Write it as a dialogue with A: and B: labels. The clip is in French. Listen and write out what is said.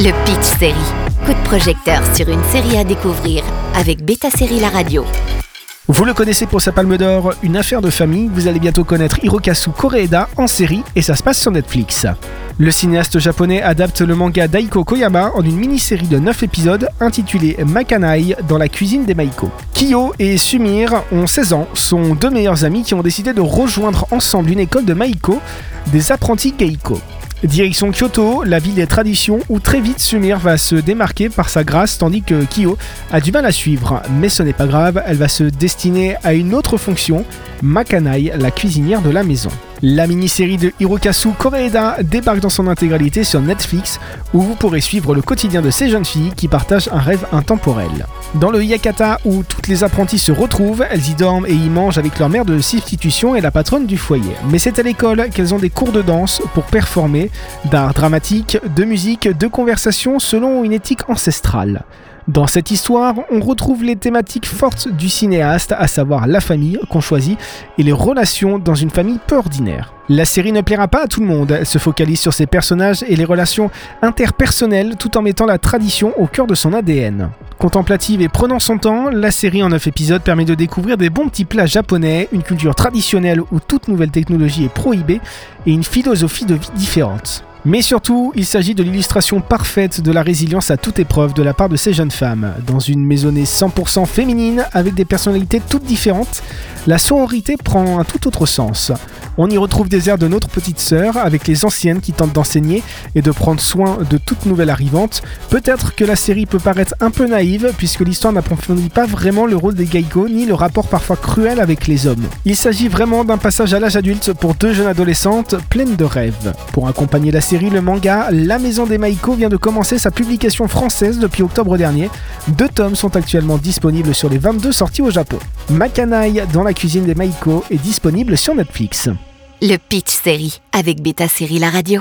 A: Le Pitch Série. Coup de projecteur sur une série à découvrir avec Beta Série La Radio.
B: Vous le connaissez pour sa palme d'or, une affaire de famille, vous allez bientôt connaître Hirokazu Koreeda en série et ça se passe sur Netflix. Le cinéaste japonais adapte le manga Daiko Koyama en une mini-série de 9 épisodes intitulée Makanai dans la cuisine des Maiko. Kiyo et Sumir ont 16 ans, sont deux meilleurs amis qui ont décidé de rejoindre ensemble une école de Maiko, des apprentis Geiko. Direction Kyoto, la ville des traditions, où très vite Sumir va se démarquer par sa grâce tandis que Kyo a du mal à suivre. Mais ce n'est pas grave, elle va se destiner à une autre fonction, Makanai, la cuisinière de la maison. La mini-série de Hirokazu Koreeda débarque dans son intégralité sur Netflix, où vous pourrez suivre le quotidien de ces jeunes filles qui partagent un rêve intemporel. Dans le Yakata, où toutes les apprenties se retrouvent, elles y dorment et y mangent avec leur mère de substitution et la patronne du foyer. Mais c'est à l'école qu'elles ont des cours de danse pour performer, d'art dramatique, de musique, de conversation selon une éthique ancestrale. Dans cette histoire, on retrouve les thématiques fortes du cinéaste, à savoir la famille qu'on choisit et les relations dans une famille peu ordinaire. La série ne plaira pas à tout le monde, elle se focalise sur ses personnages et les relations interpersonnelles tout en mettant la tradition au cœur de son ADN. Contemplative et prenant son temps, la série en 9 épisodes permet de découvrir des bons petits plats japonais, une culture traditionnelle où toute nouvelle technologie est prohibée et une philosophie de vie différente. Mais surtout, il s'agit de l'illustration parfaite de la résilience à toute épreuve de la part de ces jeunes femmes. Dans une maisonnée 100% féminine, avec des personnalités toutes différentes, la sororité prend un tout autre sens. On y retrouve des airs de notre petite sœur, avec les anciennes qui tentent d'enseigner et de prendre soin de toute nouvelle arrivante. Peut-être que la série peut paraître un peu naïve, puisque l'histoire n'approfondit pas vraiment le rôle des Geigo, ni le rapport parfois cruel avec les hommes. Il s'agit vraiment d'un passage à l'âge adulte pour deux jeunes adolescentes pleines de rêves. Pour accompagner la série, le manga La Maison des Maiko vient de commencer sa publication française depuis octobre dernier. Deux tomes sont actuellement disponibles sur les 22 sorties au Japon. Makanai dans la cuisine des Maiko est disponible sur Netflix.
A: Le Pitch Série avec Beta Série La Radio.